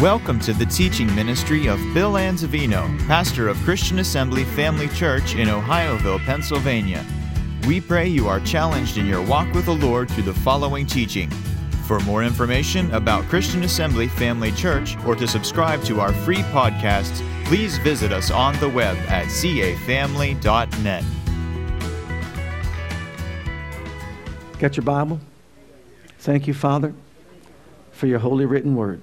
Welcome to the teaching ministry of Bill Anzavino, pastor of Christian Assembly Family Church in Ohioville, Pennsylvania. We pray you are challenged in your walk with the Lord through the following teaching. For more information about Christian Assembly Family Church or to subscribe to our free podcasts, please visit us on the web at cafamily.net. Got your Bible? Thank you, Father, for your holy written word.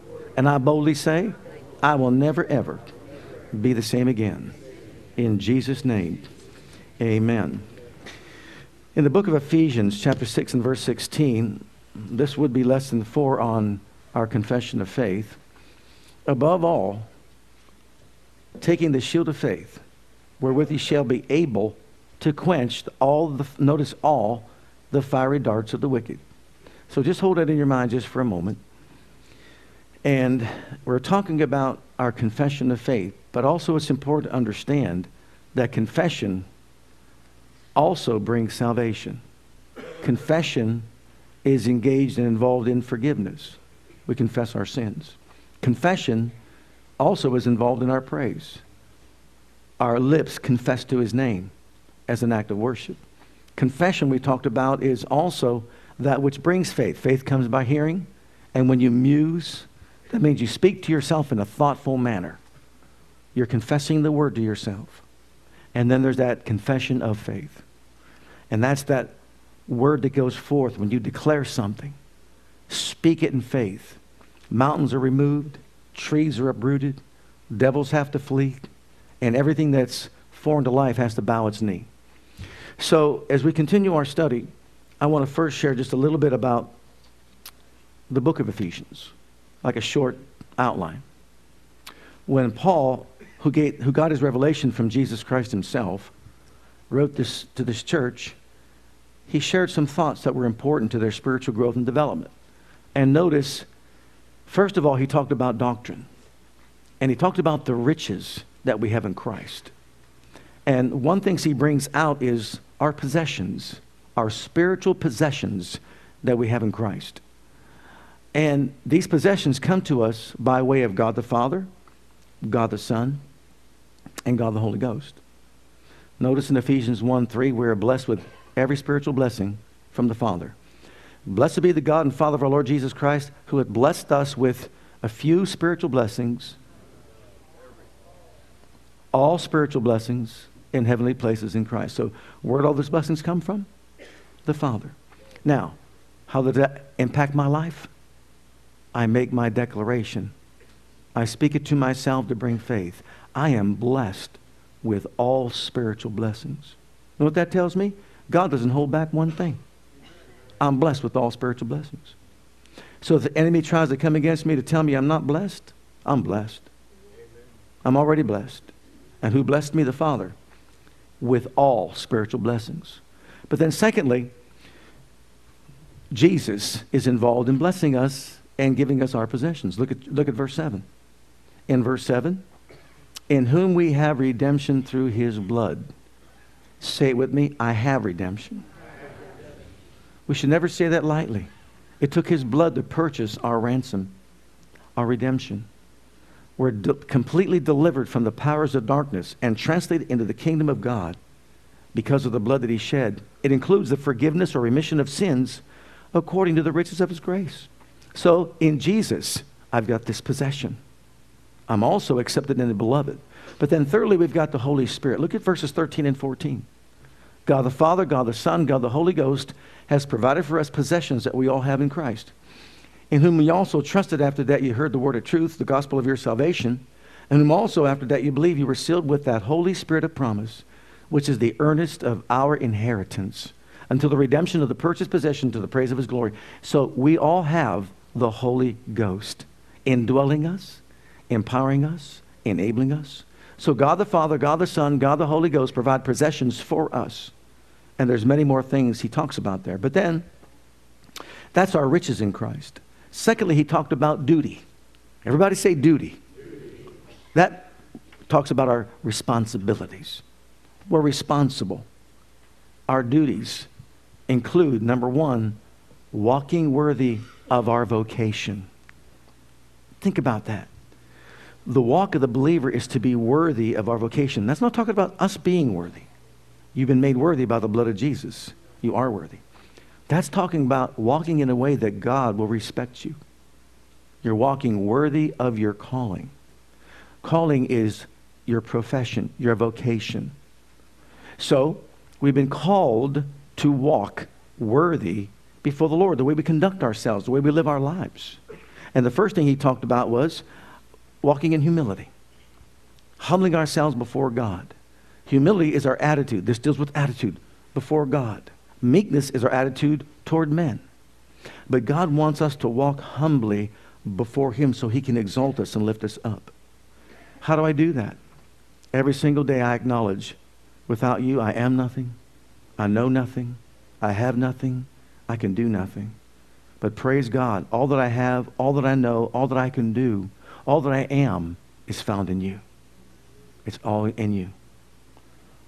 and I boldly say, I will never, ever be the same again. In Jesus' name, amen. In the book of Ephesians, chapter 6 and verse 16, this would be lesson 4 on our confession of faith. Above all, taking the shield of faith, wherewith ye shall be able to quench all the, notice all, the fiery darts of the wicked. So just hold that in your mind just for a moment. And we're talking about our confession of faith, but also it's important to understand that confession also brings salvation. Confession is engaged and involved in forgiveness. We confess our sins. Confession also is involved in our praise. Our lips confess to his name as an act of worship. Confession, we talked about, is also that which brings faith. Faith comes by hearing, and when you muse that means you speak to yourself in a thoughtful manner. You're confessing the word to yourself. And then there's that confession of faith. And that's that word that goes forth when you declare something. Speak it in faith. Mountains are removed, trees are uprooted, devils have to flee, and everything that's foreign to life has to bow its knee. So, as we continue our study, I want to first share just a little bit about the book of Ephesians like a short outline. When Paul, who, gave, who got his revelation from Jesus Christ himself, wrote this to this church, he shared some thoughts that were important to their spiritual growth and development. And notice, first of all, he talked about doctrine. And he talked about the riches that we have in Christ. And one thing he brings out is our possessions, our spiritual possessions that we have in Christ. And these possessions come to us by way of God the Father, God the Son, and God the Holy Ghost. Notice in Ephesians 1 3, we are blessed with every spiritual blessing from the Father. Blessed be the God and Father of our Lord Jesus Christ, who hath blessed us with a few spiritual blessings, all spiritual blessings in heavenly places in Christ. So, where did all those blessings come from? The Father. Now, how did that impact my life? I make my declaration. I speak it to myself to bring faith. I am blessed with all spiritual blessings. You know what that tells me? God doesn't hold back one thing. I'm blessed with all spiritual blessings. So if the enemy tries to come against me to tell me I'm not blessed, I'm blessed. I'm already blessed. And who blessed me? The Father. With all spiritual blessings. But then, secondly, Jesus is involved in blessing us and giving us our possessions. Look at, look at verse 7. In verse 7, in whom we have redemption through his blood. Say it with me I have redemption. We should never say that lightly. It took his blood to purchase our ransom, our redemption. We're de- completely delivered from the powers of darkness and translated into the kingdom of God because of the blood that he shed. It includes the forgiveness or remission of sins according to the riches of his grace. So in Jesus, I've got this possession. I'm also accepted in the beloved. But then, thirdly, we've got the Holy Spirit. Look at verses 13 and 14. God the Father, God the Son, God the Holy Ghost has provided for us possessions that we all have in Christ, in whom we also trusted after that you heard the word of truth, the gospel of your salvation, and whom also after that you believe you were sealed with that Holy Spirit of promise, which is the earnest of our inheritance, until the redemption of the purchased possession to the praise of his glory. So we all have the Holy Ghost. indwelling us, empowering us, enabling us. So God the Father, God the Son, God the Holy Ghost provide possessions for us. And there's many more things he talks about there. But then, that's our riches in Christ. Secondly, he talked about duty. Everybody say duty. duty. That talks about our responsibilities. We're responsible. Our duties include number one, walking worthy of our vocation. Think about that. The walk of the believer is to be worthy of our vocation. That's not talking about us being worthy. You've been made worthy by the blood of Jesus. You are worthy. That's talking about walking in a way that God will respect you. You're walking worthy of your calling. Calling is your profession, your vocation. So, we've been called to walk worthy before the Lord, the way we conduct ourselves, the way we live our lives. And the first thing he talked about was walking in humility, humbling ourselves before God. Humility is our attitude. This deals with attitude before God. Meekness is our attitude toward men. But God wants us to walk humbly before Him so He can exalt us and lift us up. How do I do that? Every single day I acknowledge without you, I am nothing, I know nothing, I have nothing, I can do nothing. But praise God, all that I have, all that I know, all that I can do, all that I am is found in you. It's all in you.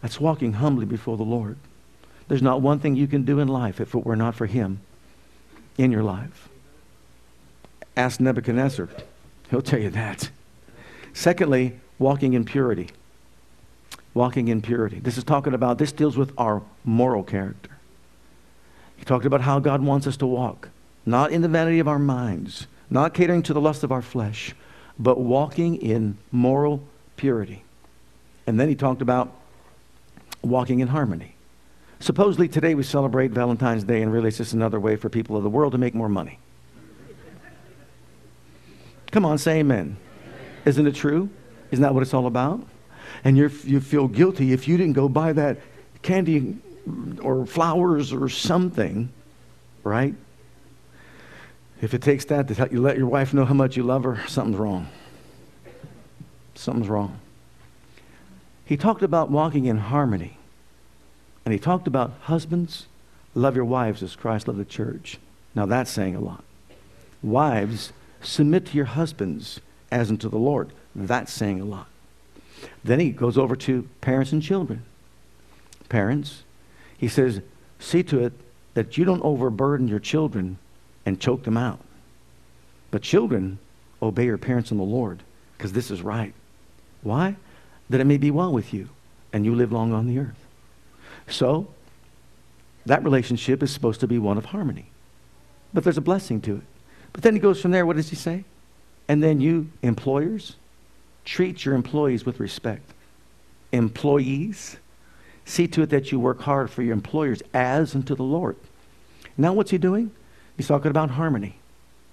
That's walking humbly before the Lord. There's not one thing you can do in life if it were not for Him in your life. Ask Nebuchadnezzar, he'll tell you that. Secondly, walking in purity. Walking in purity. This is talking about, this deals with our moral character. He talked about how God wants us to walk, not in the vanity of our minds, not catering to the lust of our flesh, but walking in moral purity. And then he talked about walking in harmony. Supposedly today we celebrate Valentine's Day, and really it's just another way for people of the world to make more money. Come on, say amen. Isn't it true? Isn't that what it's all about? And you you feel guilty if you didn't go buy that candy or flowers or something, right? If it takes that to you let your wife know how much you love her, something's wrong. Something's wrong. He talked about walking in harmony. And he talked about husbands, love your wives as Christ loved the church. Now that's saying a lot. Wives, submit to your husbands as unto the Lord. That's saying a lot. Then he goes over to parents and children. Parents, he says, see to it that you don't overburden your children and choke them out. But children, obey your parents in the Lord, because this is right. Why? That it may be well with you and you live long on the earth. So, that relationship is supposed to be one of harmony. But there's a blessing to it. But then he goes from there, what does he say? And then you, employers, treat your employees with respect. Employees, see to it that you work hard for your employers as unto the Lord. Now, what's he doing? He's talking about harmony.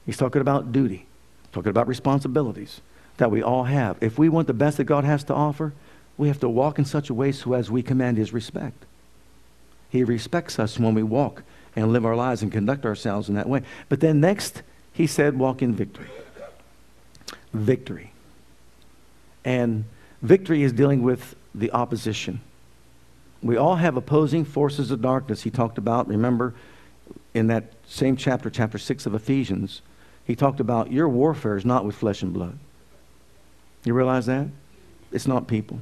He's talking about duty, talking about responsibilities that we all have. If we want the best that God has to offer, we have to walk in such a way so as we command his respect. He respects us when we walk and live our lives and conduct ourselves in that way. But then next, he said, walk in victory. Victory. And victory is dealing with the opposition. We all have opposing forces of darkness he talked about. Remember, in that same chapter, chapter 6 of Ephesians, he talked about your warfare is not with flesh and blood. You realize that? It's not people,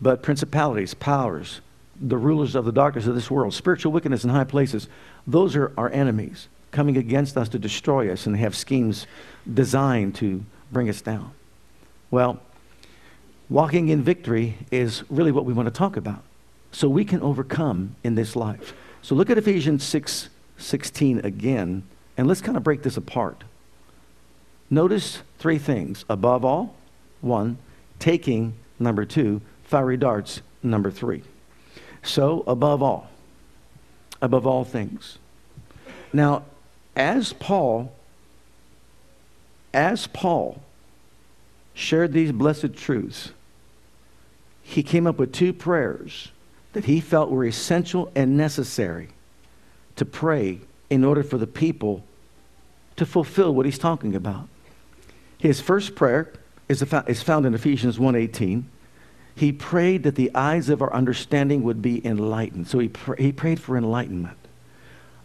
but principalities, powers, the rulers of the darkness of this world, spiritual wickedness in high places. Those are our enemies coming against us to destroy us, and they have schemes designed to bring us down. Well, walking in victory is really what we want to talk about. So we can overcome in this life. So look at Ephesians 6 16 again, and let's kind of break this apart. Notice three things. Above all, one, taking, number two, fiery darts, number three. So, above all, above all things. Now, as Paul, as Paul shared these blessed truths, he came up with two prayers that he felt were essential and necessary to pray in order for the people to fulfill what he's talking about. His first prayer is, found in Ephesians 1.18. He prayed that the eyes of our understanding would be enlightened. So he, pr- he prayed for enlightenment.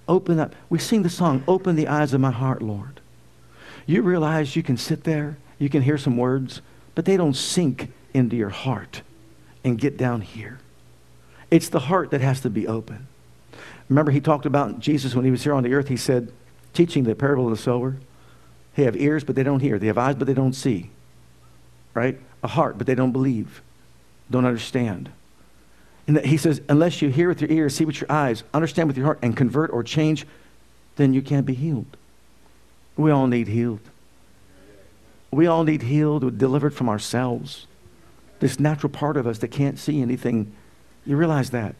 Open up. We sing the song, Open the Eyes of My Heart, Lord. You realize you can sit there, you can hear some words, but they don't sink into your heart and get down here. It's the heart that has to be open. Remember, he talked about Jesus when he was here on the earth. He said, teaching the parable of the sower, they have ears, but they don't hear. They have eyes, but they don't see. Right? A heart, but they don't believe, don't understand. And he says, unless you hear with your ears, see with your eyes, understand with your heart, and convert or change, then you can't be healed. We all need healed. We all need healed, delivered from ourselves. This natural part of us that can't see anything. You realize that?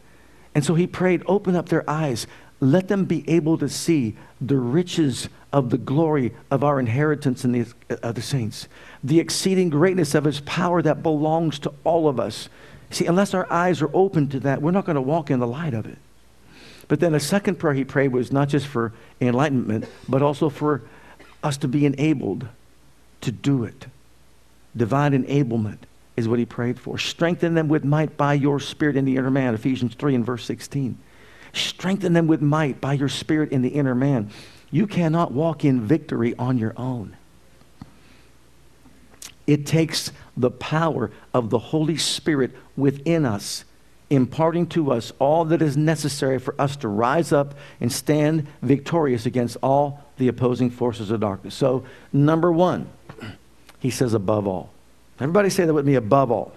And so he prayed, open up their eyes. Let them be able to see the riches of the glory of our inheritance in the, uh, the saints, the exceeding greatness of his power that belongs to all of us. See, unless our eyes are open to that, we're not going to walk in the light of it. But then a second prayer he prayed was not just for enlightenment, but also for us to be enabled to do it. Divine enablement is what he prayed for. Strengthen them with might by your spirit in the inner man, Ephesians 3 and verse 16. Strengthen them with might by your spirit in the inner man. You cannot walk in victory on your own. It takes the power of the Holy Spirit within us, imparting to us all that is necessary for us to rise up and stand victorious against all the opposing forces of darkness. So, number one, he says, above all. Everybody say that with me, above all.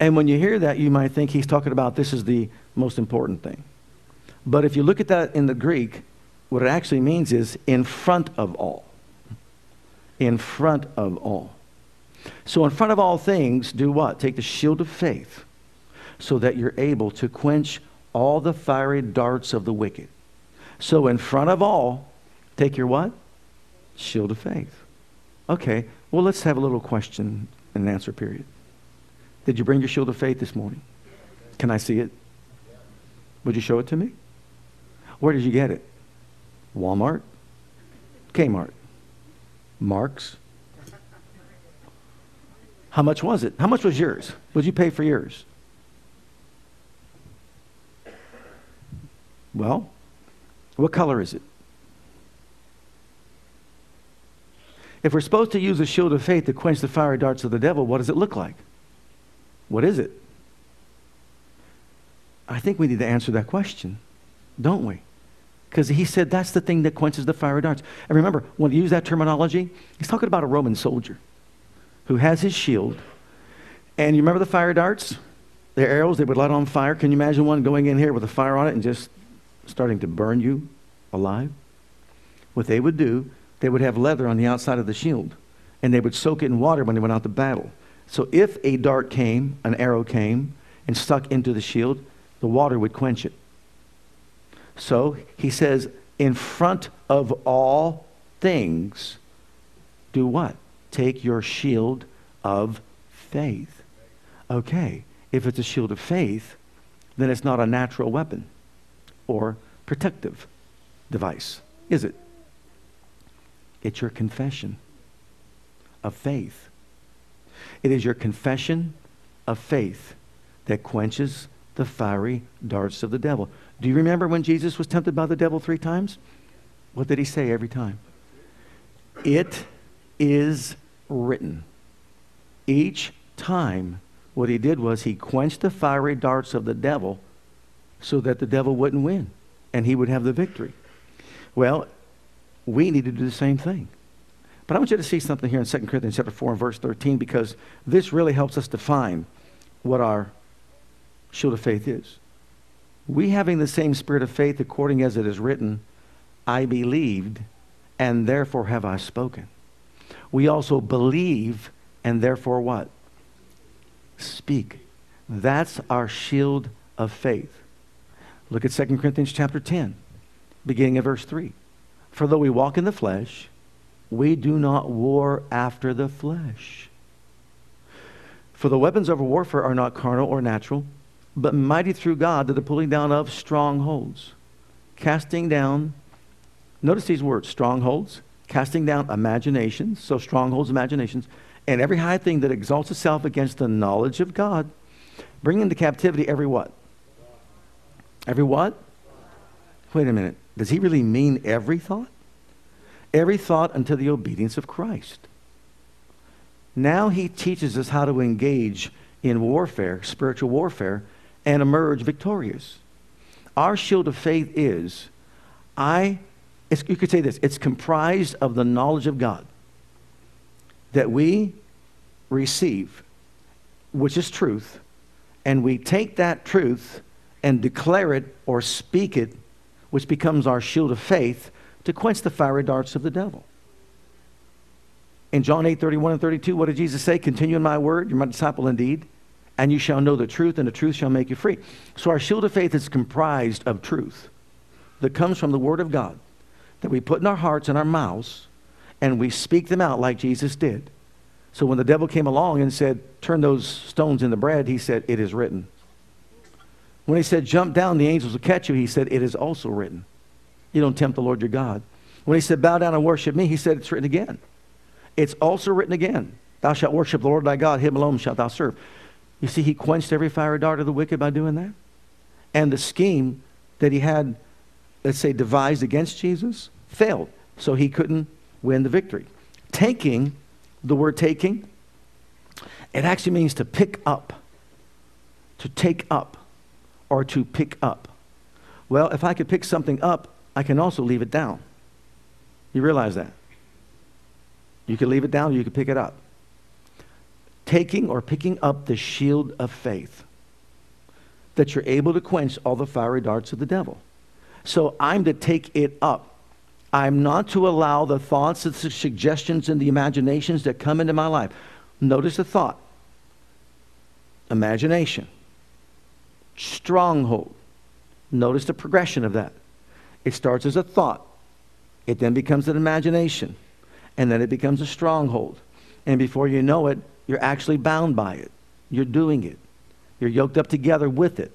And when you hear that, you might think he's talking about this is the most important thing. But if you look at that in the Greek, what it actually means is in front of all. In front of all. So, in front of all things, do what? Take the shield of faith so that you're able to quench all the fiery darts of the wicked. So, in front of all, take your what? Shield of faith. Okay, well, let's have a little question and answer period. Did you bring your shield of faith this morning? Can I see it? Would you show it to me? Where did you get it? Walmart? Kmart? Mark's? How much was it? How much was yours? Did you pay for yours? Well, what color is it? If we're supposed to use a shield of faith to quench the fiery darts of the devil, what does it look like? What is it? I think we need to answer that question, don't we? Because he said that's the thing that quenches the fiery darts. And remember, when he used that terminology, he's talking about a Roman soldier who has his shield. And you remember the fire darts? The arrows they would light on fire. Can you imagine one going in here with a fire on it and just starting to burn you alive? What they would do, they would have leather on the outside of the shield, and they would soak it in water when they went out to battle. So if a dart came, an arrow came, and stuck into the shield, the water would quench it. So he says, in front of all things, do what? Take your shield of faith. Okay, if it's a shield of faith, then it's not a natural weapon or protective device, is it? It's your confession of faith. It is your confession of faith that quenches the fiery darts of the devil. Do you remember when Jesus was tempted by the devil three times? What did he say every time? It is written. Each time, what he did was he quenched the fiery darts of the devil so that the devil wouldn't win and he would have the victory. Well, we need to do the same thing. But I want you to see something here in 2 Corinthians chapter 4 and verse 13 because this really helps us define what our shield of faith is. We having the same spirit of faith according as it is written, I believed and therefore have I spoken. We also believe and therefore what? Speak. That's our shield of faith. Look at 2 Corinthians chapter 10, beginning at verse 3. For though we walk in the flesh, we do not war after the flesh. For the weapons of warfare are not carnal or natural, but mighty through God to the pulling down of strongholds, casting down, notice these words strongholds, casting down imaginations, so strongholds, imaginations, and every high thing that exalts itself against the knowledge of God, bringing into captivity every what? Every what? Wait a minute. Does he really mean every thought? Every thought unto the obedience of Christ. Now he teaches us how to engage in warfare, spiritual warfare, and emerge victorious. Our shield of faith is, I, you could say this, it's comprised of the knowledge of God that we receive, which is truth, and we take that truth and declare it or speak it, which becomes our shield of faith to quench the fiery darts of the devil. In John 8 31 and 32, what did Jesus say? Continue in my word, you're my disciple indeed, and you shall know the truth, and the truth shall make you free. So our shield of faith is comprised of truth that comes from the word of God that we put in our hearts and our mouths, and we speak them out like Jesus did. So when the devil came along and said, Turn those stones into bread, he said, It is written. When he said, Jump down, the angels will catch you, he said, It is also written. You don't tempt the Lord your God. When he said, Bow down and worship me, he said, It's written again. It's also written again. Thou shalt worship the Lord thy God, him alone shalt thou serve. You see, he quenched every fiery dart of the wicked by doing that. And the scheme that he had, let's say, devised against Jesus failed. So he couldn't win the victory. Taking, the word taking, it actually means to pick up, to take up, or to pick up. Well, if I could pick something up, I can also leave it down. You realize that? You can leave it down, or you can pick it up. Taking or picking up the shield of faith that you're able to quench all the fiery darts of the devil. So I'm to take it up. I'm not to allow the thoughts, the suggestions, and the imaginations that come into my life. Notice the thought imagination, stronghold. Notice the progression of that. It starts as a thought, it then becomes an imagination, and then it becomes a stronghold. And before you know it, you're actually bound by it. You're doing it. You're yoked up together with it.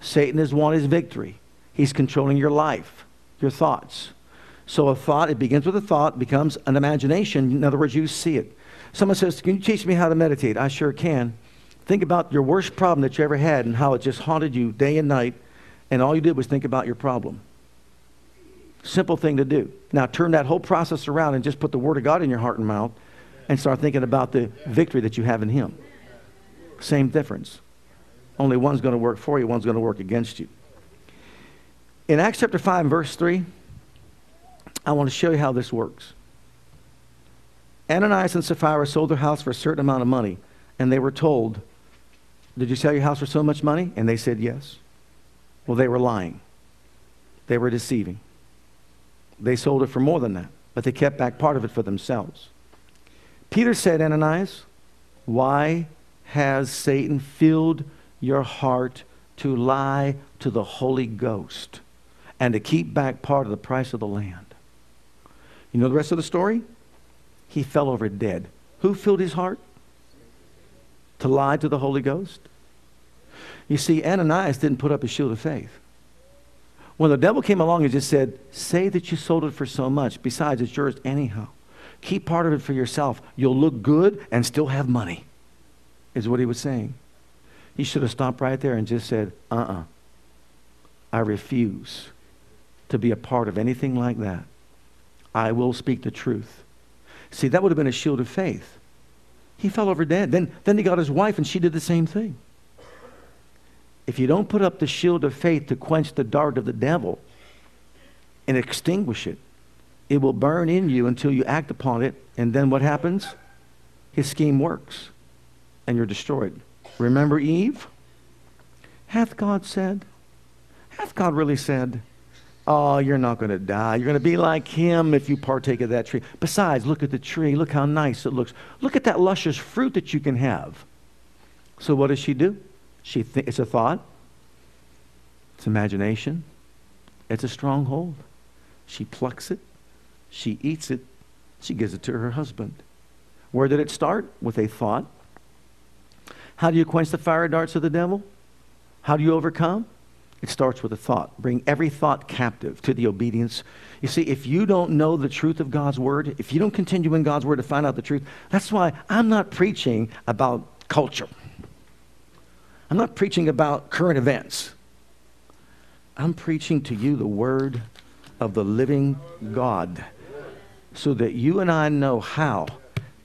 Satan has won his victory. He's controlling your life, your thoughts. So a thought, it begins with a thought, becomes an imagination. In other words, you see it. Someone says, Can you teach me how to meditate? I sure can. Think about your worst problem that you ever had and how it just haunted you day and night, and all you did was think about your problem. Simple thing to do. Now turn that whole process around and just put the Word of God in your heart and mouth and start thinking about the victory that you have in Him. Same difference. Only one's going to work for you, one's going to work against you. In Acts chapter 5, verse 3, I want to show you how this works. Ananias and Sapphira sold their house for a certain amount of money, and they were told, Did you sell your house for so much money? And they said, Yes. Well, they were lying, they were deceiving. They sold it for more than that, but they kept back part of it for themselves. Peter said, Ananias, why has Satan filled your heart to lie to the Holy Ghost and to keep back part of the price of the land? You know the rest of the story? He fell over dead. Who filled his heart? To lie to the Holy Ghost? You see, Ananias didn't put up his shield of faith. When the devil came along and just said, Say that you sold it for so much. Besides, it's yours anyhow. Keep part of it for yourself. You'll look good and still have money, is what he was saying. He should have stopped right there and just said, Uh uh-uh. uh I refuse to be a part of anything like that. I will speak the truth. See, that would have been a shield of faith. He fell over dead. Then, then he got his wife, and she did the same thing. If you don't put up the shield of faith to quench the dart of the devil and extinguish it, it will burn in you until you act upon it. And then what happens? His scheme works and you're destroyed. Remember Eve? Hath God said? Hath God really said? Oh, you're not going to die. You're going to be like him if you partake of that tree. Besides, look at the tree. Look how nice it looks. Look at that luscious fruit that you can have. So, what does she do? She th- it's a thought, it's imagination, it's a stronghold. She plucks it, she eats it. She gives it to her husband. Where did it start? With a thought. How do you quench the fire darts of the devil? How do you overcome? It starts with a thought. Bring every thought captive to the obedience. You see, if you don't know the truth of God's word, if you don't continue in God's word to find out the truth, that's why I'm not preaching about culture. I'm not preaching about current events. I'm preaching to you the word of the living God so that you and I know how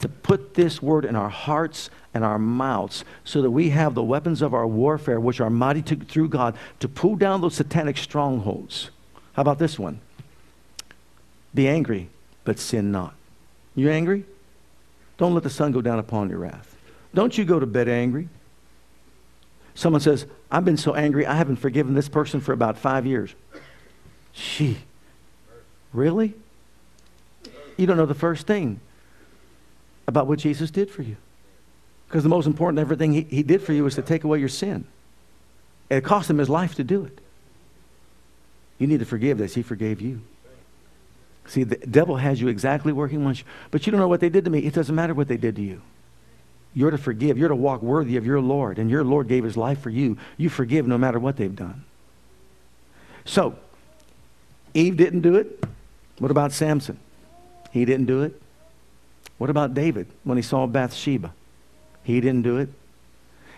to put this word in our hearts and our mouths so that we have the weapons of our warfare, which are mighty to, through God, to pull down those satanic strongholds. How about this one? Be angry, but sin not. You angry? Don't let the sun go down upon your wrath. Don't you go to bed angry. Someone says, I've been so angry, I haven't forgiven this person for about five years. She, really? You don't know the first thing about what Jesus did for you. Because the most important everything he, he did for you was to take away your sin. It cost him his life to do it. You need to forgive as he forgave you. See, the devil has you exactly where he wants you. But you don't know what they did to me. It doesn't matter what they did to you. You're to forgive. You're to walk worthy of your Lord. And your Lord gave his life for you. You forgive no matter what they've done. So, Eve didn't do it. What about Samson? He didn't do it. What about David when he saw Bathsheba? He didn't do it.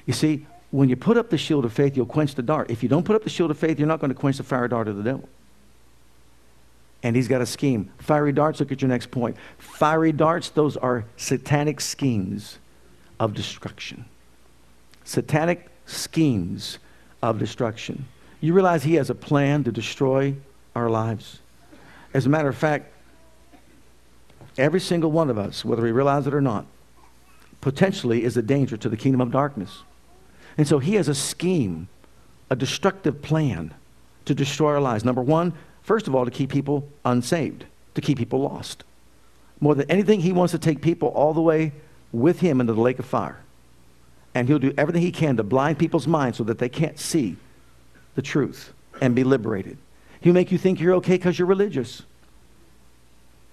You see, when you put up the shield of faith, you'll quench the dart. If you don't put up the shield of faith, you're not going to quench the fiery dart of the devil. And he's got a scheme. Fiery darts, look at your next point. Fiery darts, those are satanic schemes of destruction. Satanic schemes of destruction. You realize he has a plan to destroy our lives. As a matter of fact, every single one of us, whether we realize it or not, potentially is a danger to the kingdom of darkness. And so he has a scheme, a destructive plan to destroy our lives. Number one, first of all, to keep people unsaved, to keep people lost. More than anything, he wants to take people all the way with him into the lake of fire. And he'll do everything he can to blind people's minds so that they can't see the truth and be liberated. He'll make you think you're okay because you're religious.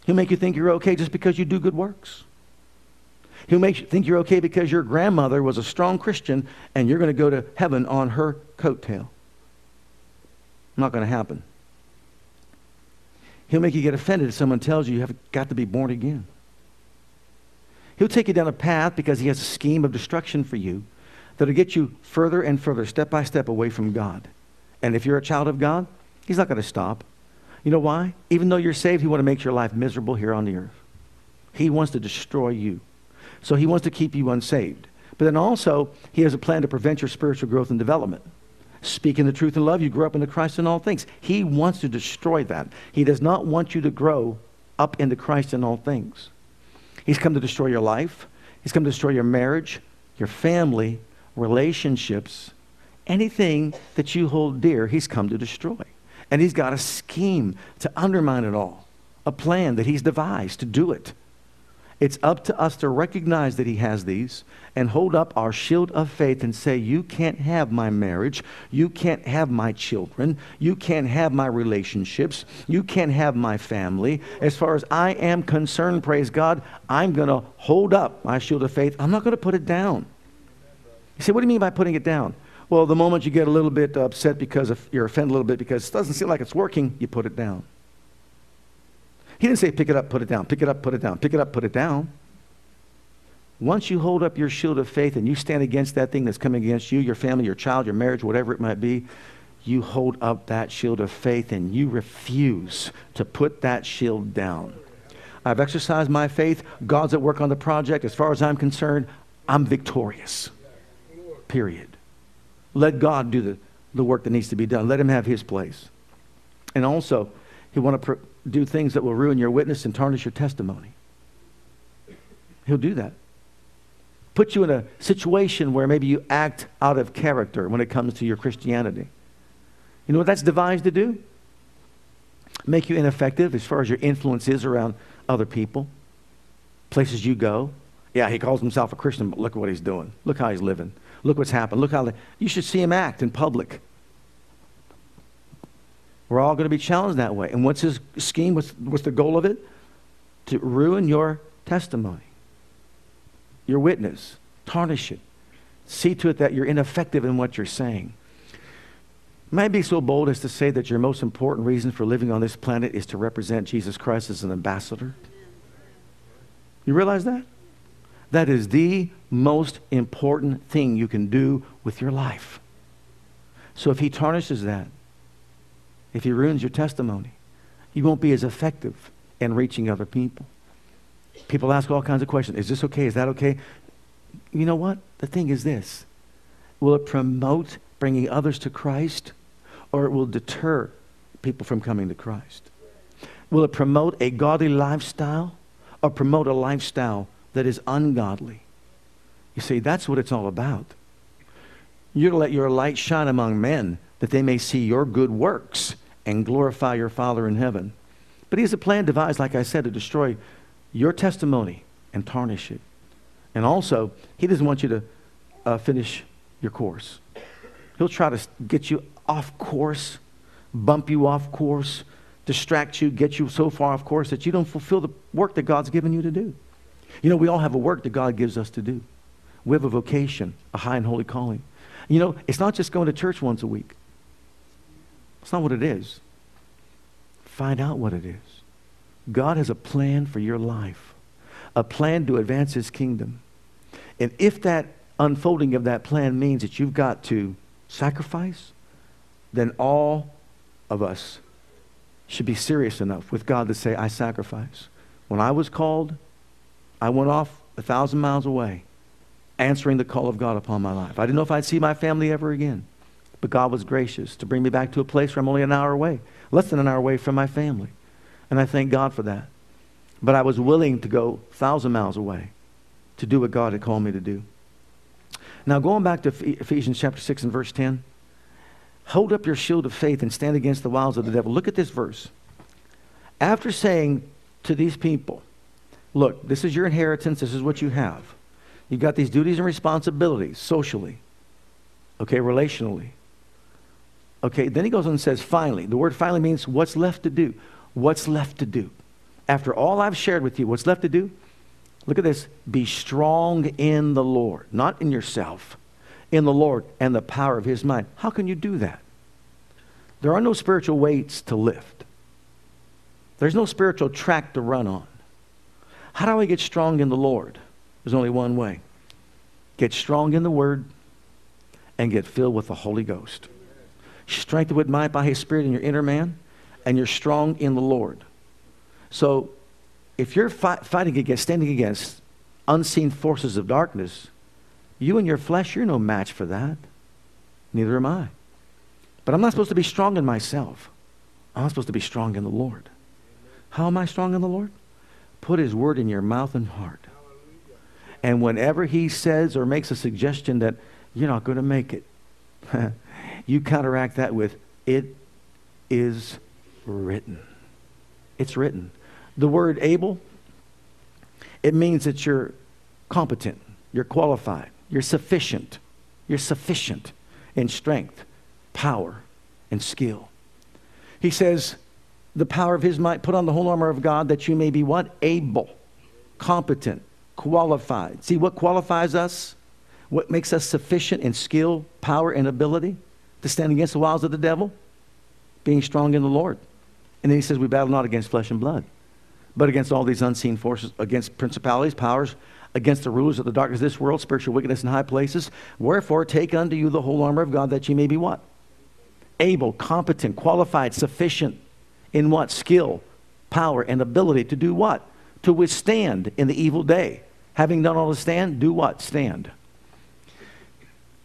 He'll make you think you're okay just because you do good works. He'll make you think you're okay because your grandmother was a strong Christian and you're going to go to heaven on her coattail. Not going to happen. He'll make you get offended if someone tells you you have got to be born again. He'll take you down a path because he has a scheme of destruction for you that'll get you further and further, step by step, away from God. And if you're a child of God, he's not going to stop. You know why? Even though you're saved, he wants to make your life miserable here on the earth. He wants to destroy you. So he wants to keep you unsaved. But then also, he has a plan to prevent your spiritual growth and development. Speaking the truth in love, you grow up into Christ in all things. He wants to destroy that. He does not want you to grow up into Christ in all things. He's come to destroy your life. He's come to destroy your marriage, your family, relationships, anything that you hold dear, he's come to destroy. And he's got a scheme to undermine it all, a plan that he's devised to do it. It's up to us to recognize that He has these and hold up our shield of faith and say, You can't have my marriage. You can't have my children. You can't have my relationships. You can't have my family. As far as I am concerned, praise God, I'm going to hold up my shield of faith. I'm not going to put it down. You say, What do you mean by putting it down? Well, the moment you get a little bit upset because you're offended a little bit because it doesn't seem like it's working, you put it down. He didn't say pick it up, put it down, pick it up, put it down, pick it up, put it down. Once you hold up your shield of faith and you stand against that thing that's coming against you, your family, your child, your marriage, whatever it might be, you hold up that shield of faith and you refuse to put that shield down. I've exercised my faith. God's at work on the project. As far as I'm concerned, I'm victorious. Period. Let God do the, the work that needs to be done. Let Him have His place. And also, He'll want to do things that will ruin your witness and tarnish your testimony. He'll do that. Put you in a situation where maybe you act out of character when it comes to your Christianity. You know what that's devised to do? Make you ineffective as far as your influence is around other people, places you go. Yeah, he calls himself a Christian, but look at what he's doing. Look how he's living. Look what's happened. Look how they, you should see him act in public. We're all going to be challenged that way. And what's his scheme? What's, what's the goal of it? To ruin your testimony, your witness, tarnish it. See to it that you're ineffective in what you're saying. May I be so bold as to say that your most important reason for living on this planet is to represent Jesus Christ as an ambassador? You realize that? That is the most important thing you can do with your life. So if he tarnishes that, if he ruins your testimony, you won't be as effective in reaching other people. People ask all kinds of questions. Is this okay? Is that okay? You know what? The thing is this will it promote bringing others to Christ or it will deter people from coming to Christ? Will it promote a godly lifestyle or promote a lifestyle that is ungodly? You see, that's what it's all about. You're to let your light shine among men that they may see your good works and glorify your Father in heaven. But he has a plan devised, like I said, to destroy your testimony and tarnish it. And also, he doesn't want you to uh, finish your course. He'll try to get you off course, bump you off course, distract you, get you so far off course that you don't fulfill the work that God's given you to do. You know, we all have a work that God gives us to do. We have a vocation, a high and holy calling. You know, it's not just going to church once a week. It's not what it is. Find out what it is. God has a plan for your life, a plan to advance his kingdom. And if that unfolding of that plan means that you've got to sacrifice, then all of us should be serious enough with God to say, I sacrifice. When I was called, I went off a thousand miles away, answering the call of God upon my life. I didn't know if I'd see my family ever again, but God was gracious to bring me back to a place where I'm only an hour away, less than an hour away from my family. And I thank God for that. But I was willing to go a thousand miles away to do what God had called me to do. Now, going back to Ephesians chapter 6 and verse 10, hold up your shield of faith and stand against the wiles of the devil. Look at this verse. After saying to these people, Look, this is your inheritance, this is what you have. You've got these duties and responsibilities socially, okay, relationally. Okay, then he goes on and says, finally. The word finally means what's left to do. What's left to do? After all I've shared with you, what's left to do? Look at this. Be strong in the Lord, not in yourself, in the Lord and the power of his might. How can you do that? There are no spiritual weights to lift, there's no spiritual track to run on. How do I get strong in the Lord? There's only one way get strong in the Word and get filled with the Holy Ghost. Strengthened with might by His Spirit in your inner man, and you're strong in the Lord. So if you're fighting against, standing against unseen forces of darkness, you and your flesh, you're no match for that. Neither am I. But I'm not supposed to be strong in myself. I'm supposed to be strong in the Lord. How am I strong in the Lord? Put His word in your mouth and heart. And whenever He says or makes a suggestion that you're not going to make it, you counteract that with, It is written. It's written. The word able, it means that you're competent, you're qualified, you're sufficient. You're sufficient in strength, power, and skill. He says, the power of his might, put on the whole armor of God that you may be what? Able, competent, qualified. See what qualifies us? What makes us sufficient in skill, power, and ability to stand against the wiles of the devil? Being strong in the Lord. And then he says, We battle not against flesh and blood, but against all these unseen forces, against principalities, powers, against the rulers of the darkness of this world, spiritual wickedness in high places. Wherefore, take unto you the whole armor of God that ye may be what? Able, competent, qualified, sufficient in what? Skill, power, and ability to do what? To withstand in the evil day. Having done all to stand, do what? Stand.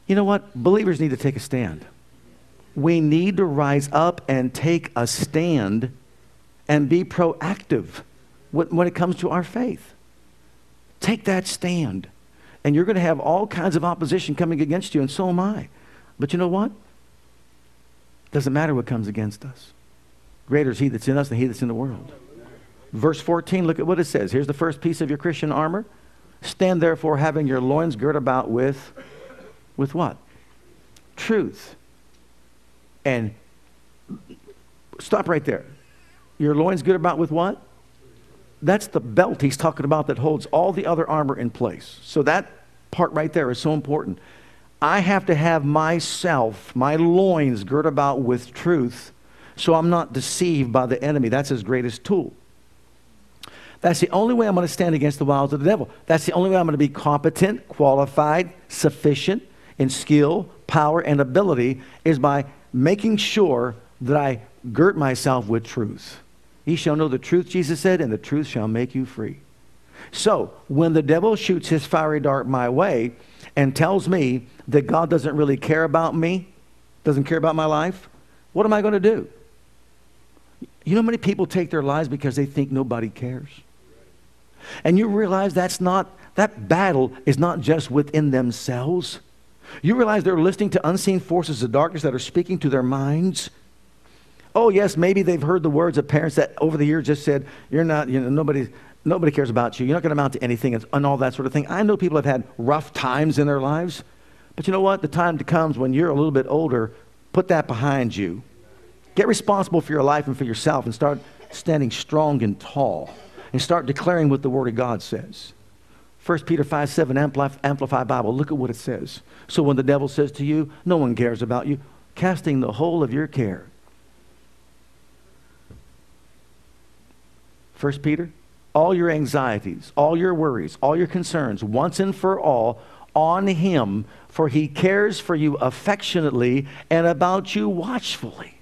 You know what? Believers need to take a stand. We need to rise up and take a stand and be proactive when it comes to our faith. Take that stand. And you're going to have all kinds of opposition coming against you, and so am I. But you know what? Doesn't matter what comes against us. Greater is he that's in us than he that's in the world. Verse 14, look at what it says. Here's the first piece of your Christian armor. Stand therefore having your loins girt about with, with what? Truth. And stop right there. Your loins girt about with what? That's the belt he's talking about that holds all the other armor in place. So that part right there is so important. I have to have myself, my loins girt about with truth, so I'm not deceived by the enemy. That's his greatest tool. That's the only way I'm going to stand against the wiles of the devil. That's the only way I'm going to be competent, qualified, sufficient in skill, power, and ability is by making sure that I girt myself with truth. Ye shall know the truth, Jesus said, and the truth shall make you free. So, when the devil shoots his fiery dart my way and tells me that God doesn't really care about me, doesn't care about my life, what am I going to do? You know many people take their lives because they think nobody cares? And you realize that's not, that battle is not just within themselves. You realize they're listening to unseen forces of darkness that are speaking to their minds. Oh, yes, maybe they've heard the words of parents that over the years just said, You're not, you know, nobody, nobody cares about you. You're not going to amount to anything, and, all that sort of thing. I know people have had rough times in their lives. But you know what? The time comes when you're a little bit older, put that behind you. Get responsible for your life and for yourself and start standing strong and tall and start declaring what the Word of God says. 1 Peter 5 7, Amplified Bible, look at what it says. So when the devil says to you, No one cares about you, casting the whole of your care. 1 Peter, all your anxieties, all your worries, all your concerns, once and for all, on him, for he cares for you affectionately and about you watchfully.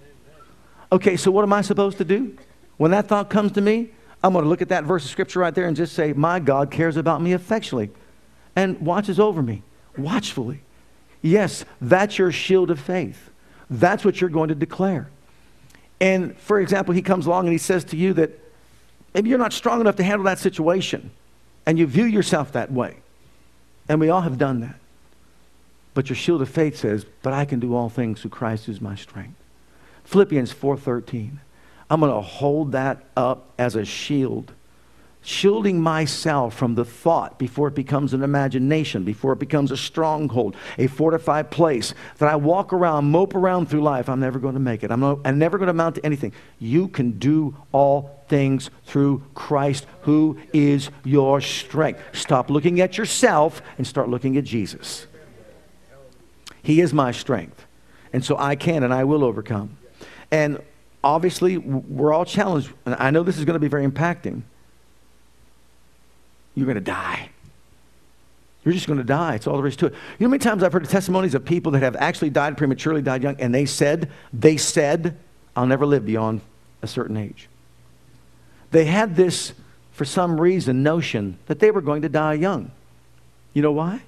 Okay, so what am I supposed to do? When that thought comes to me, I'm going to look at that verse of scripture right there and just say, My God cares about me affectionately and watches over me watchfully. Yes, that's your shield of faith. That's what you're going to declare. And for example, he comes along and he says to you that maybe you're not strong enough to handle that situation and you view yourself that way. And we all have done that. But your shield of faith says, "But I can do all things through Christ who's my strength." Philippians 4:13. I'm going to hold that up as a shield, shielding myself from the thought before it becomes an imagination, before it becomes a stronghold, a fortified place that I walk around, mope around through life. I'm never going to make it. I'm, not, I'm never going to amount to anything. You can do all things through Christ, who is your strength. Stop looking at yourself and start looking at Jesus. He is my strength. And so I can and I will overcome. And obviously, we're all challenged. And I know this is going to be very impacting. You're going to die. You're just going to die. It's all there is to it. You know how many times I've heard testimonies of people that have actually died prematurely, died young, and they said, they said, I'll never live beyond a certain age. They had this, for some reason, notion that they were going to die young. You know why?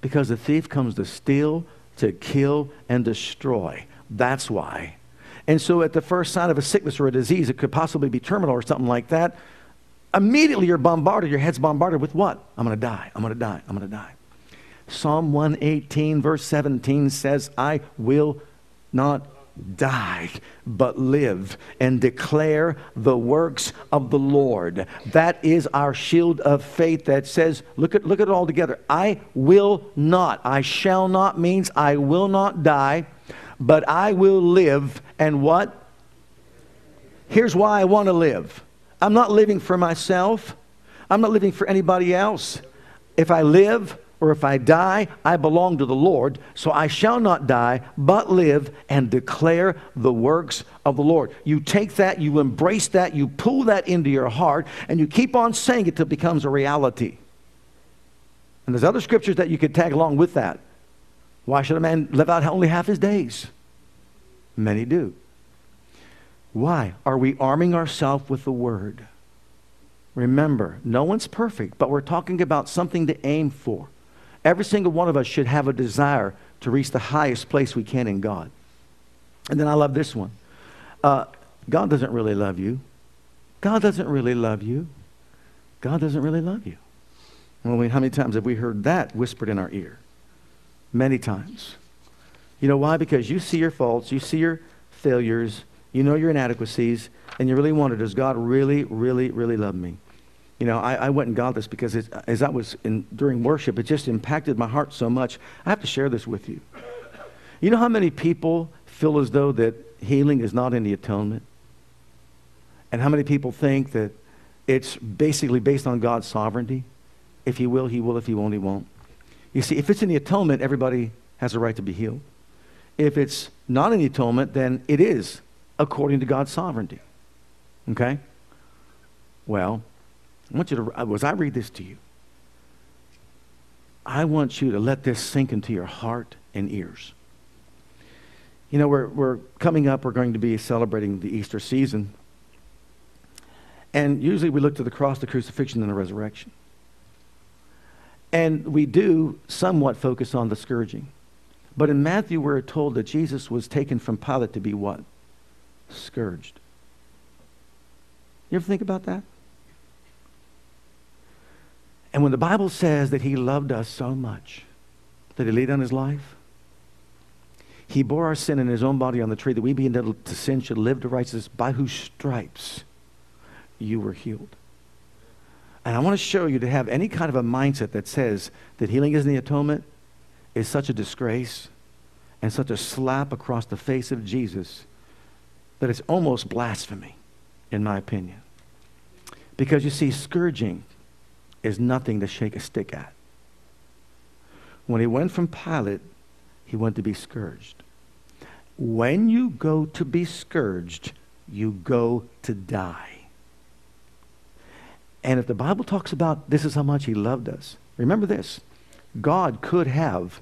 Because the thief comes to steal, to kill, and destroy. That's why. And so, at the first sign of a sickness or a disease, it could possibly be terminal or something like that. Immediately, you're bombarded. Your head's bombarded with what? I'm going to die. I'm going to die. I'm going to die. Psalm 118, verse 17 says, I will not die, but live and declare the works of the Lord. That is our shield of faith that says, look at, look at it all together. I will not, I shall not means I will not die but I will live and what? Here's why I want to live. I'm not living for myself. I'm not living for anybody else. If I live or if I die, I belong to the Lord. So I shall not die, but live and declare the works of the Lord. You take that, you embrace that, you pull that into your heart, and you keep on saying it till it becomes a reality. And there's other scriptures that you could tag along with that. Why should a man live out only half his days? Many do. Why? Are we arming ourselves with the Word? Remember, no one's perfect, but we're talking about something to aim for. Every single one of us should have a desire to reach the highest place we can in God. And then I love this one. Uh, God doesn't really love you. God doesn't really love you. God doesn't really love you. Well, how many times have we heard that whispered in our ear? Many times. You know why? Because you see your faults, you see your failures, you know your inadequacies, and you really wonder, does God really, really, really love me? You know, I, I went and got this because it, as I was in, during worship, it just impacted my heart so much. I have to share this with you. You know how many people feel as though that healing is not in the atonement? And how many people think that it's basically based on God's sovereignty? If he will, he will. If he won't, he won't. You see, if it's in the atonement, everybody has a right to be healed. If it's not in the atonement, then it is according to God's sovereignty. Okay? Well, I want you to, uh, as I read this to you, I want you to let this sink into your heart and ears. You know, we're, we're coming up, we're going to be celebrating the Easter season. And usually we look to the cross, the crucifixion, and the resurrection. And we do somewhat focus on the scourging. But in Matthew, we're told that Jesus was taken from Pilate to be what? Scourged. You ever think about that? And when the Bible says that he loved us so much that he laid down his life, he bore our sin in his own body on the tree that we being able to sin should live to righteousness by whose stripes you were healed. And I want to show you to have any kind of a mindset that says that healing isn't the atonement is such a disgrace and such a slap across the face of Jesus that it's almost blasphemy, in my opinion. Because you see, scourging is nothing to shake a stick at. When he went from Pilate, he went to be scourged. When you go to be scourged, you go to die. And if the Bible talks about this is how much he loved us, remember this God could have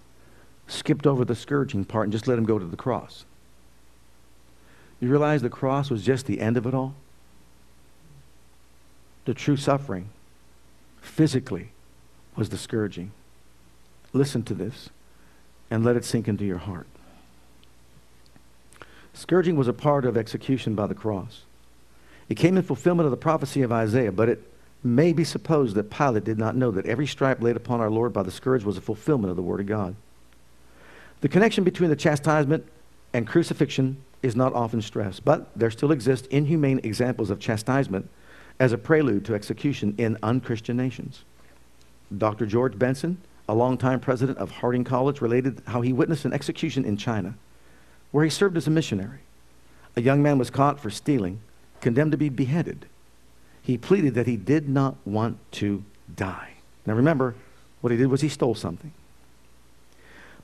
skipped over the scourging part and just let him go to the cross. You realize the cross was just the end of it all? The true suffering, physically, was the scourging. Listen to this and let it sink into your heart. Scourging was a part of execution by the cross. It came in fulfillment of the prophecy of Isaiah, but it may be supposed that Pilate did not know that every stripe laid upon our Lord by the scourge was a fulfillment of the Word of God. The connection between the chastisement and crucifixion is not often stressed, but there still exist inhumane examples of chastisement as a prelude to execution in unchristian nations. Dr. George Benson, a longtime president of Harding College, related how he witnessed an execution in China where he served as a missionary. A young man was caught for stealing, condemned to be beheaded he pleaded that he did not want to die. Now remember, what he did was he stole something.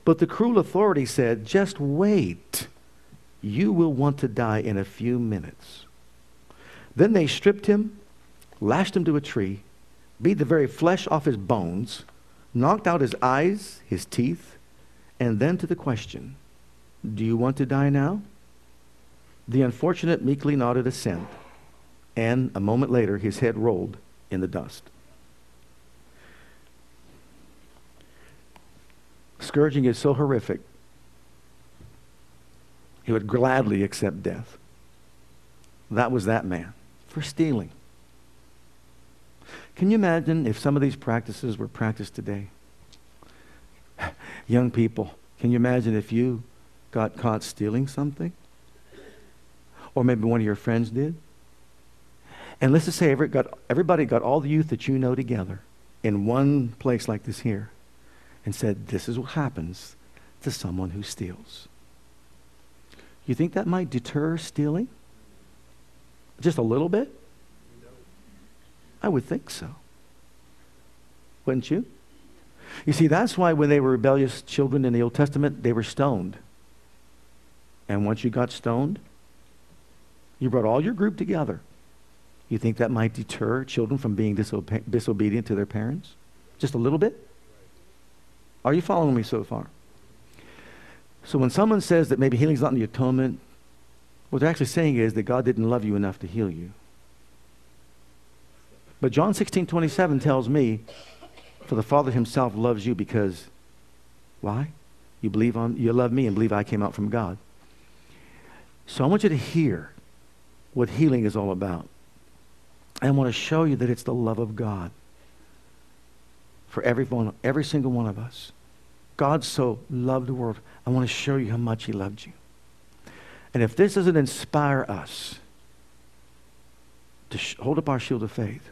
But the cruel authority said, just wait. You will want to die in a few minutes. Then they stripped him, lashed him to a tree, beat the very flesh off his bones, knocked out his eyes, his teeth, and then to the question, Do you want to die now? The unfortunate meekly nodded assent and a moment later, his head rolled in the dust. Scourging is so horrific, he would gladly accept death. That was that man for stealing. Can you imagine if some of these practices were practiced today? Young people, can you imagine if you got caught stealing something? Or maybe one of your friends did? And let's just say every, got, everybody got all the youth that you know together in one place like this here and said, This is what happens to someone who steals. You think that might deter stealing? Just a little bit? I would think so. Wouldn't you? You see, that's why when they were rebellious children in the Old Testament, they were stoned. And once you got stoned, you brought all your group together you think that might deter children from being disobe- disobedient to their parents? Just a little bit? Are you following me so far? So when someone says that maybe healing's not in the atonement, what they're actually saying is that God didn't love you enough to heal you. But John 16, 27 tells me, for the Father himself loves you because, why? You believe on, you love me and believe I came out from God. So I want you to hear what healing is all about. I want to show you that it's the love of God for every, one, every single one of us. God so loved the world. I want to show you how much he loved you. And if this doesn't inspire us to sh- hold up our shield of faith,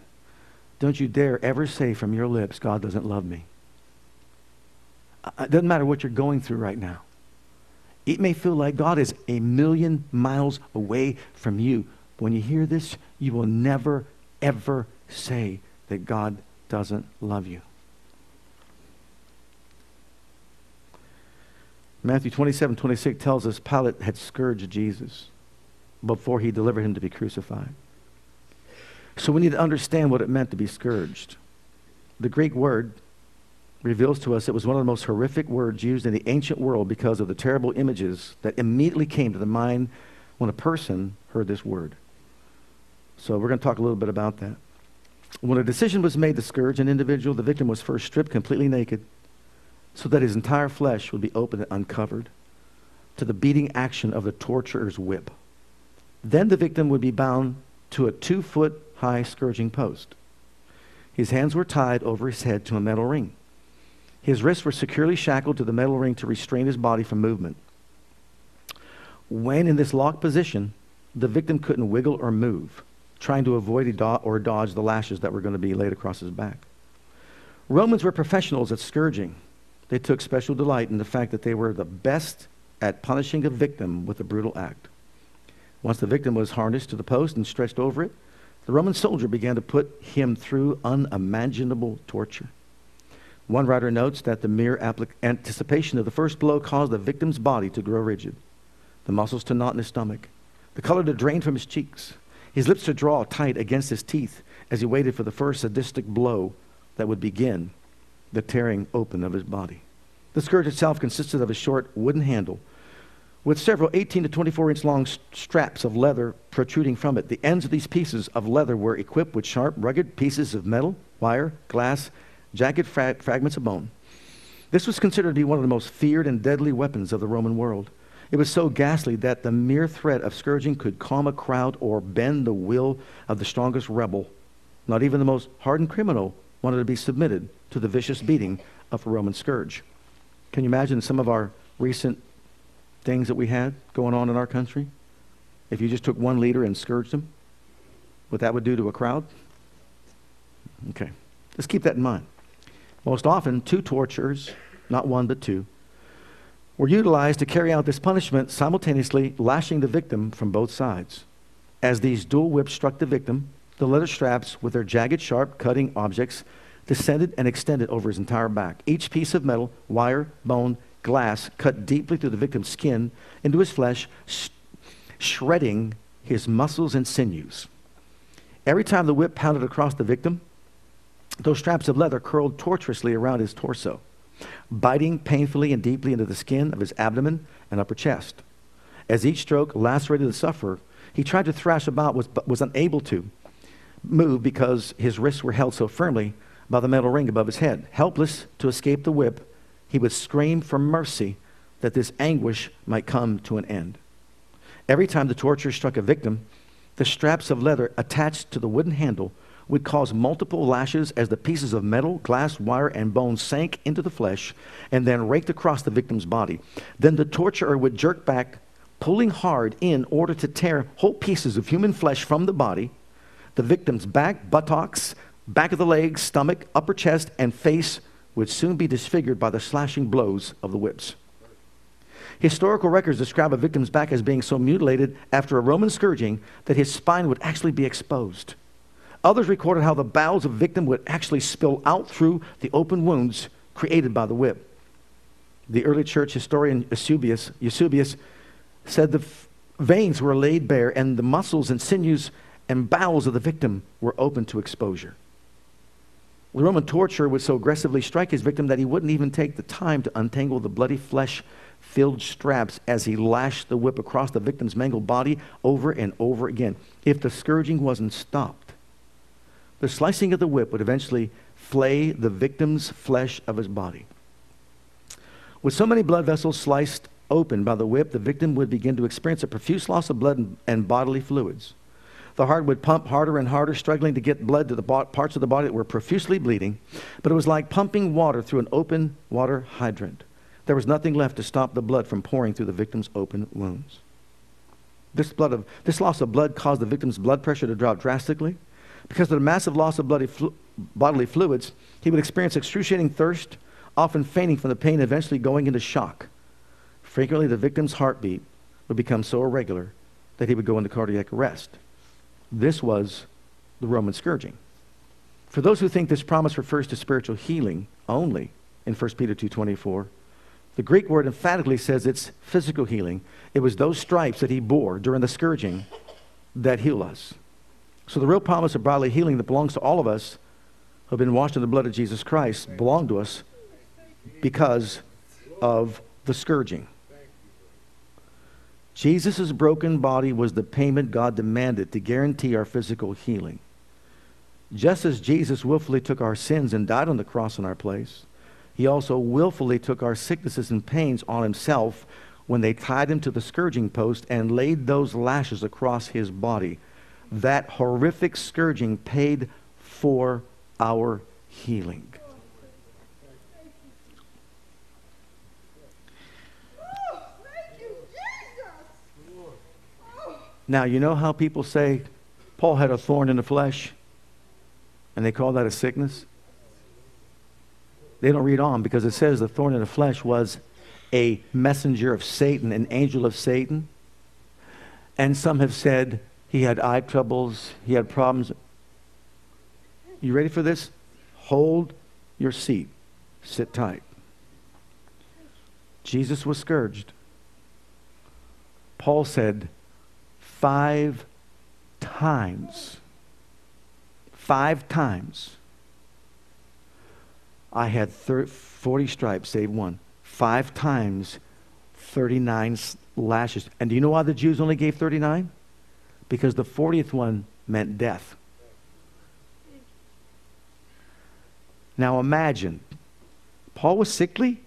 don't you dare ever say from your lips, God doesn't love me. It doesn't matter what you're going through right now. It may feel like God is a million miles away from you. But when you hear this, you will never ever say that God doesn't love you. Matthew 27 26 tells us Pilate had scourged Jesus before he delivered him to be crucified. So we need to understand what it meant to be scourged. The Greek word reveals to us it was one of the most horrific words used in the ancient world because of the terrible images that immediately came to the mind when a person heard this word. So we're going to talk a little bit about that. When a decision was made to scourge an individual, the victim was first stripped completely naked so that his entire flesh would be open and uncovered to the beating action of the torturer's whip. Then the victim would be bound to a two foot high scourging post. His hands were tied over his head to a metal ring. His wrists were securely shackled to the metal ring to restrain his body from movement. When in this locked position, the victim couldn't wiggle or move, trying to avoid or dodge the lashes that were going to be laid across his back. Romans were professionals at scourging. They took special delight in the fact that they were the best at punishing a victim with a brutal act. Once the victim was harnessed to the post and stretched over it, the Roman soldier began to put him through unimaginable torture. One writer notes that the mere anticipation of the first blow caused the victim's body to grow rigid, the muscles to knot in his stomach, the color to drain from his cheeks, his lips to draw tight against his teeth as he waited for the first sadistic blow that would begin the tearing open of his body. The scourge itself consisted of a short wooden handle with several 18 to 24 inch long straps of leather protruding from it. The ends of these pieces of leather were equipped with sharp, rugged pieces of metal, wire, glass, jagged fra- fragments of bone. This was considered to be one of the most feared and deadly weapons of the Roman world. It was so ghastly that the mere threat of scourging could calm a crowd or bend the will of the strongest rebel. Not even the most hardened criminal wanted to be submitted to the vicious beating of a Roman scourge. Can you imagine some of our recent things that we had going on in our country? If you just took one leader and scourged him, what that would do to a crowd? Okay, let's keep that in mind. Most often, two torturers, not one but two, were utilized to carry out this punishment, simultaneously lashing the victim from both sides. As these dual whips struck the victim, the leather straps, with their jagged, sharp, cutting objects, descended and extended over his entire back. Each piece of metal, wire, bone, glass cut deeply through the victim's skin into his flesh, sh- shredding his muscles and sinews. Every time the whip pounded across the victim, those straps of leather curled tortuously around his torso, biting painfully and deeply into the skin of his abdomen and upper chest. As each stroke lacerated the sufferer, he tried to thrash about but was unable to move because his wrists were held so firmly by the metal ring above his head. Helpless to escape the whip, he would scream for mercy that this anguish might come to an end. Every time the torture struck a victim, the straps of leather attached to the wooden handle would cause multiple lashes as the pieces of metal, glass, wire, and bone sank into the flesh and then raked across the victim's body. Then the torturer would jerk back, pulling hard in order to tear whole pieces of human flesh from the body the victim's back, buttocks, back of the legs, stomach, upper chest, and face would soon be disfigured by the slashing blows of the whips. Historical records describe a victim's back as being so mutilated after a Roman scourging that his spine would actually be exposed. Others recorded how the bowels of the victim would actually spill out through the open wounds created by the whip. The early church historian Eusebius, Eusebius said the veins were laid bare and the muscles and sinews and bowels of the victim were open to exposure. The Roman torturer would so aggressively strike his victim that he wouldn't even take the time to untangle the bloody flesh filled straps as he lashed the whip across the victim's mangled body over and over again. If the scourging wasn't stopped, the slicing of the whip would eventually flay the victim's flesh of his body. With so many blood vessels sliced open by the whip, the victim would begin to experience a profuse loss of blood and, bodily fluids. The heart would pump harder and harder, struggling to get blood to the parts of the body that were profusely bleeding. But it was like pumping water through an open water hydrant. There was nothing left to stop the blood from pouring through the victim's open wounds. This, blood of, this loss of blood caused the victim's blood pressure to drop drastically. Because of the massive loss of bloody flu- bodily fluids, he would experience excruciating thirst, often fainting from the pain, eventually going into shock. Frequently, the victim's heartbeat would become so irregular that he would go into cardiac arrest. This was the Roman scourging. For those who think this promise refers to spiritual healing only in 1 Peter 2:24, The Greek word emphatically says it's physical healing. It was those stripes that he bore during the scourging that heal us. So the real promise of bodily healing that belongs to all of us who have been washed in the blood of Jesus Christ belong to us because of the scourging. Jesus' broken body was the payment God demanded to guarantee our physical healing. Just as Jesus willfully took our sins and died on the cross in our place, he also willfully took our sicknesses and pains on himself when they tied him to the scourging post and laid those lashes across his body. That horrific scourging paid for our healing. Now, you know how people say Paul had a thorn in the flesh? And they call that a sickness? They don't read on because it says the thorn in the flesh was a messenger of Satan, an angel of Satan. And some have said he had eye troubles, he had problems. You ready for this? Hold your seat. Sit tight. Jesus was scourged. Paul said five times, five times, I had 30, 40 stripes, save one. Five times, 39 lashes. And do you know why the Jews only gave 39? Because the 40th one meant death. Now imagine, Paul was sickly.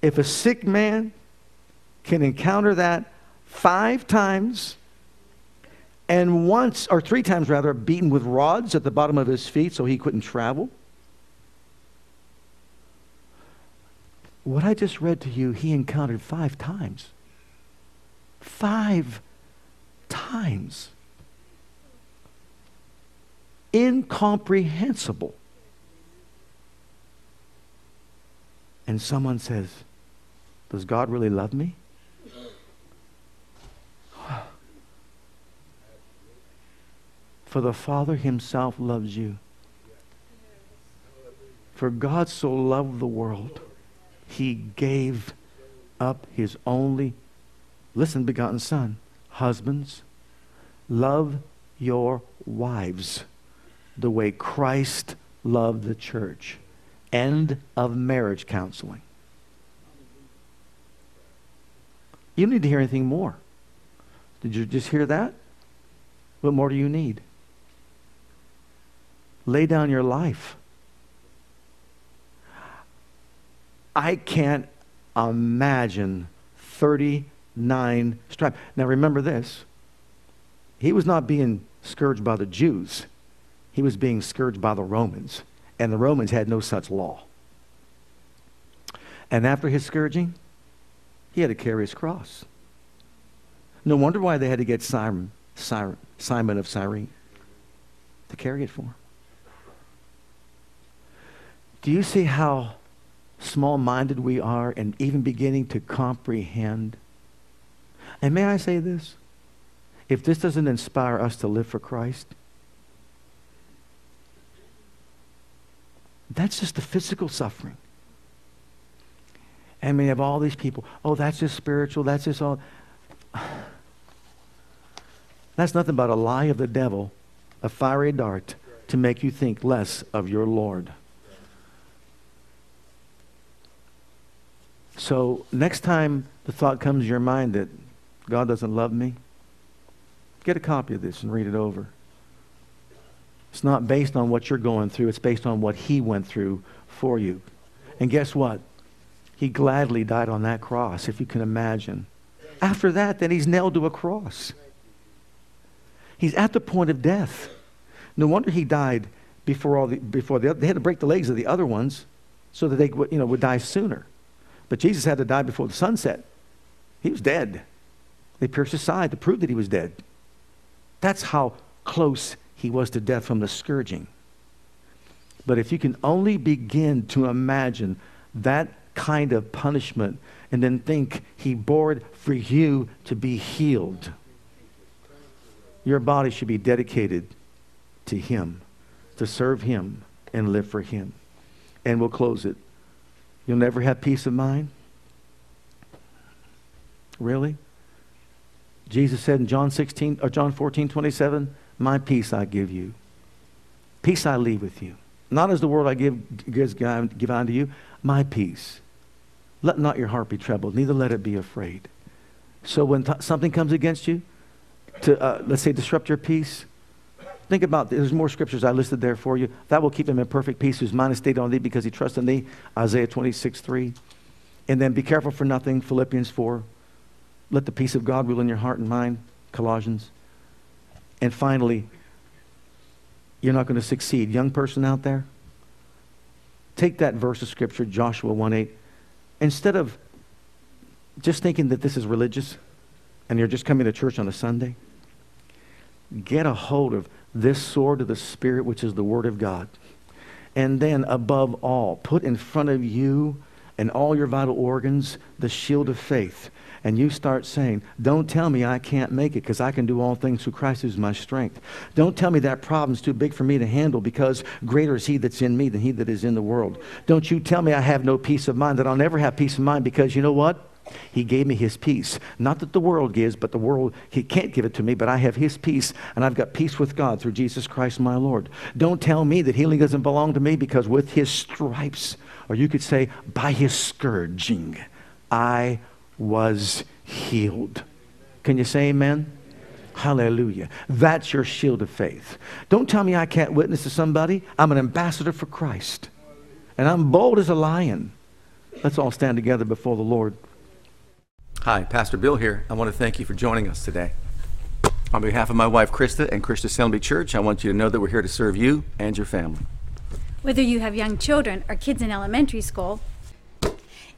If a sick man can encounter that five times and once, or three times rather, beaten with rods at the bottom of his feet so he couldn't travel, What I just read to you, he encountered five times. Five times. Incomprehensible. And someone says, Does God really love me? For the Father himself loves you. For God so loved the world he gave up his only, listen, begotten son. Husbands, love your wives the way Christ loved the church. End of marriage counseling. You don't need to hear anything more. Did you just hear that? What more do you need? Lay down your life I can't imagine 39 stripes. Now remember this. He was not being scourged by the Jews. He was being scourged by the Romans. And the Romans had no such law. And after his scourging, he had to carry his cross. No wonder why they had to get Simon, Simon of Cyrene to carry it for him. Do you see how small minded we are and even beginning to comprehend. And may I say this? If this doesn't inspire us to live for Christ, that's just the physical suffering. And we have all these people, oh, that's just spiritual, that's just all. That's nothing but a lie of the devil, a fiery dart to make you think less of your Lord. So, next time the thought comes to your mind that God doesn't love me, get a copy of this and read it over. It's not based on what you're going through, it's based on what He went through for you. And guess what? He gladly died on that cross, if you can imagine. After that, then he's nailed to a cross. He's at the point of death. No wonder he died before all the before the they had to break the legs of the other ones so that they you know would die sooner. But Jesus had to die before the sunset. He was dead. They pierced his side to prove that he was dead. That's how close he was to death from the scourging. But if you can only begin to imagine that kind of punishment and then think he bore it for you to be healed, your body should be dedicated to him, to serve him and live for him. And we'll close it You'll never have peace of mind? Really? Jesus said in John 16 or John 14, 27, My peace I give you. Peace I leave with you. Not as the world I give, give, give unto you, my peace. Let not your heart be troubled, neither let it be afraid. So when something comes against you, to uh, let's say disrupt your peace, think about there's more scriptures I listed there for you. That will keep him in perfect peace whose mind is stayed on thee because he trusts in thee. Isaiah 26, 3. And then be careful for nothing, Philippians 4. Let the peace of God rule in your heart and mind, Colossians. And finally, you're not going to succeed. Young person out there, take that verse of scripture, Joshua 1 8. Instead of just thinking that this is religious and you're just coming to church on a Sunday, get a hold of this sword of the Spirit, which is the Word of God. And then, above all, put in front of you and all your vital organs the shield of faith. And you start saying, Don't tell me I can't make it because I can do all things through Christ who's my strength. Don't tell me that problem's too big for me to handle because greater is He that's in me than He that is in the world. Don't you tell me I have no peace of mind, that I'll never have peace of mind because you know what? He gave me his peace. Not that the world gives, but the world, he can't give it to me, but I have his peace, and I've got peace with God through Jesus Christ my Lord. Don't tell me that healing doesn't belong to me because with his stripes, or you could say, by his scourging, I was healed. Can you say amen? Hallelujah. That's your shield of faith. Don't tell me I can't witness to somebody. I'm an ambassador for Christ. And I'm bold as a lion. Let's all stand together before the Lord. Hi, Pastor Bill here. I want to thank you for joining us today. On behalf of my wife Krista and Christian Assembly Church, I want you to know that we're here to serve you and your family. Whether you have young children or kids in elementary school,